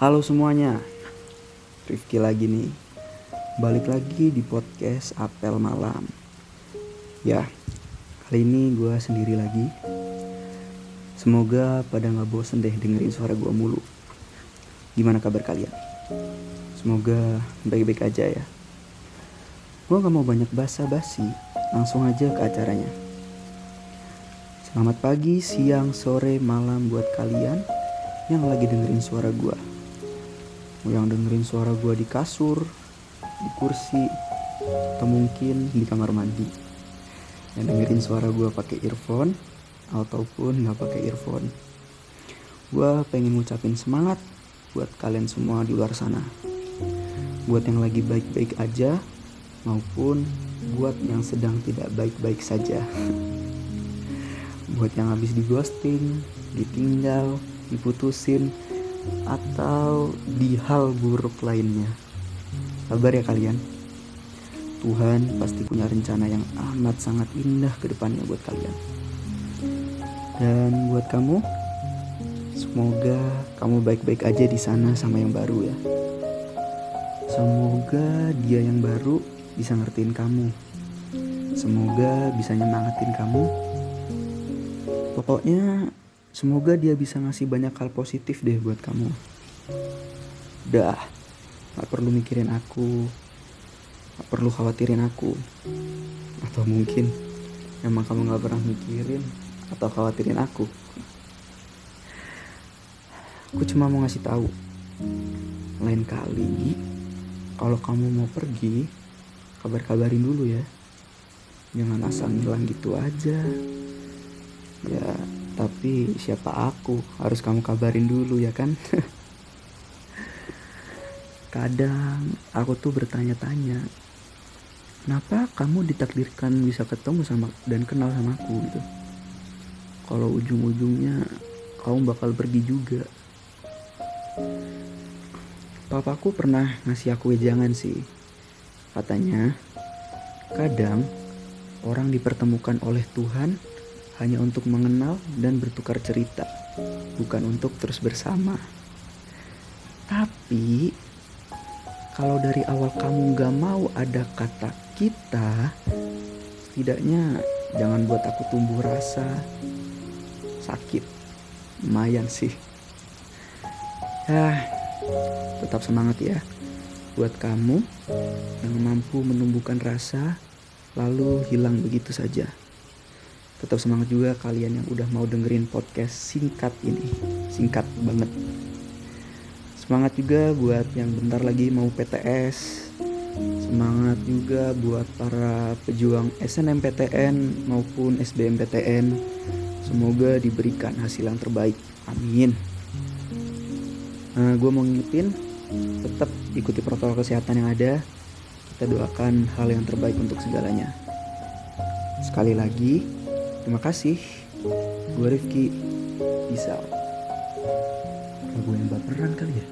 Halo semuanya, Rifki lagi nih. Balik lagi di podcast Apel Malam. Ya, kali ini gue sendiri lagi. Semoga pada gak bosen deh dengerin suara gue mulu. Gimana kabar kalian? Semoga baik-baik aja ya. Gue gak mau banyak basa-basi, langsung aja ke acaranya. Selamat pagi, siang, sore, malam buat kalian yang lagi dengerin suara gue. Yang dengerin suara gue di kasur, di kursi, atau mungkin di kamar mandi. Yang dengerin suara gue pakai earphone ataupun nggak pakai earphone. Gue pengen ngucapin semangat buat kalian semua di luar sana. Buat yang lagi baik-baik aja maupun buat yang sedang tidak baik-baik saja. buat yang habis di ghosting, ditinggal, diputusin, atau di hal buruk lainnya. Sabar ya kalian. Tuhan pasti punya rencana yang amat sangat indah ke depannya buat kalian. Dan buat kamu, semoga kamu baik-baik aja di sana sama yang baru ya. Semoga dia yang baru bisa ngertiin kamu. Semoga bisa nyemangatin kamu. Pokoknya Semoga dia bisa ngasih banyak hal positif deh buat kamu. Dah, gak perlu mikirin aku, gak perlu khawatirin aku. Atau mungkin emang kamu gak pernah mikirin atau khawatirin aku. Aku cuma mau ngasih tahu, lain kali kalau kamu mau pergi, kabar-kabarin dulu ya. Jangan asal ngilang gitu aja. Ya, tapi siapa aku? Harus kamu kabarin dulu ya kan? Kadang aku tuh bertanya-tanya, kenapa kamu ditakdirkan bisa ketemu sama dan kenal sama aku gitu? Kalau ujung-ujungnya kamu bakal pergi juga. Papaku pernah ngasih aku wejangan sih. Katanya, kadang orang dipertemukan oleh Tuhan hanya untuk mengenal dan bertukar cerita, bukan untuk terus bersama. Tapi kalau dari awal kamu gak mau ada kata kita, setidaknya jangan buat aku tumbuh rasa sakit. Lumayan sih. Ya, tetap semangat ya. Buat kamu yang mampu menumbuhkan rasa lalu hilang begitu saja. Tetap semangat juga kalian yang udah mau dengerin podcast singkat ini. Singkat banget. Semangat juga buat yang bentar lagi mau PTS. Semangat juga buat para pejuang SNMPTN maupun SBMPTN. Semoga diberikan hasil yang terbaik. Amin. Nah, gue mau ngingetin tetap ikuti protokol kesehatan yang ada. Kita doakan hal yang terbaik untuk segalanya. Sekali lagi, Terima kasih. Gue Rifki. Bisa. Gue yang baperan kali ya?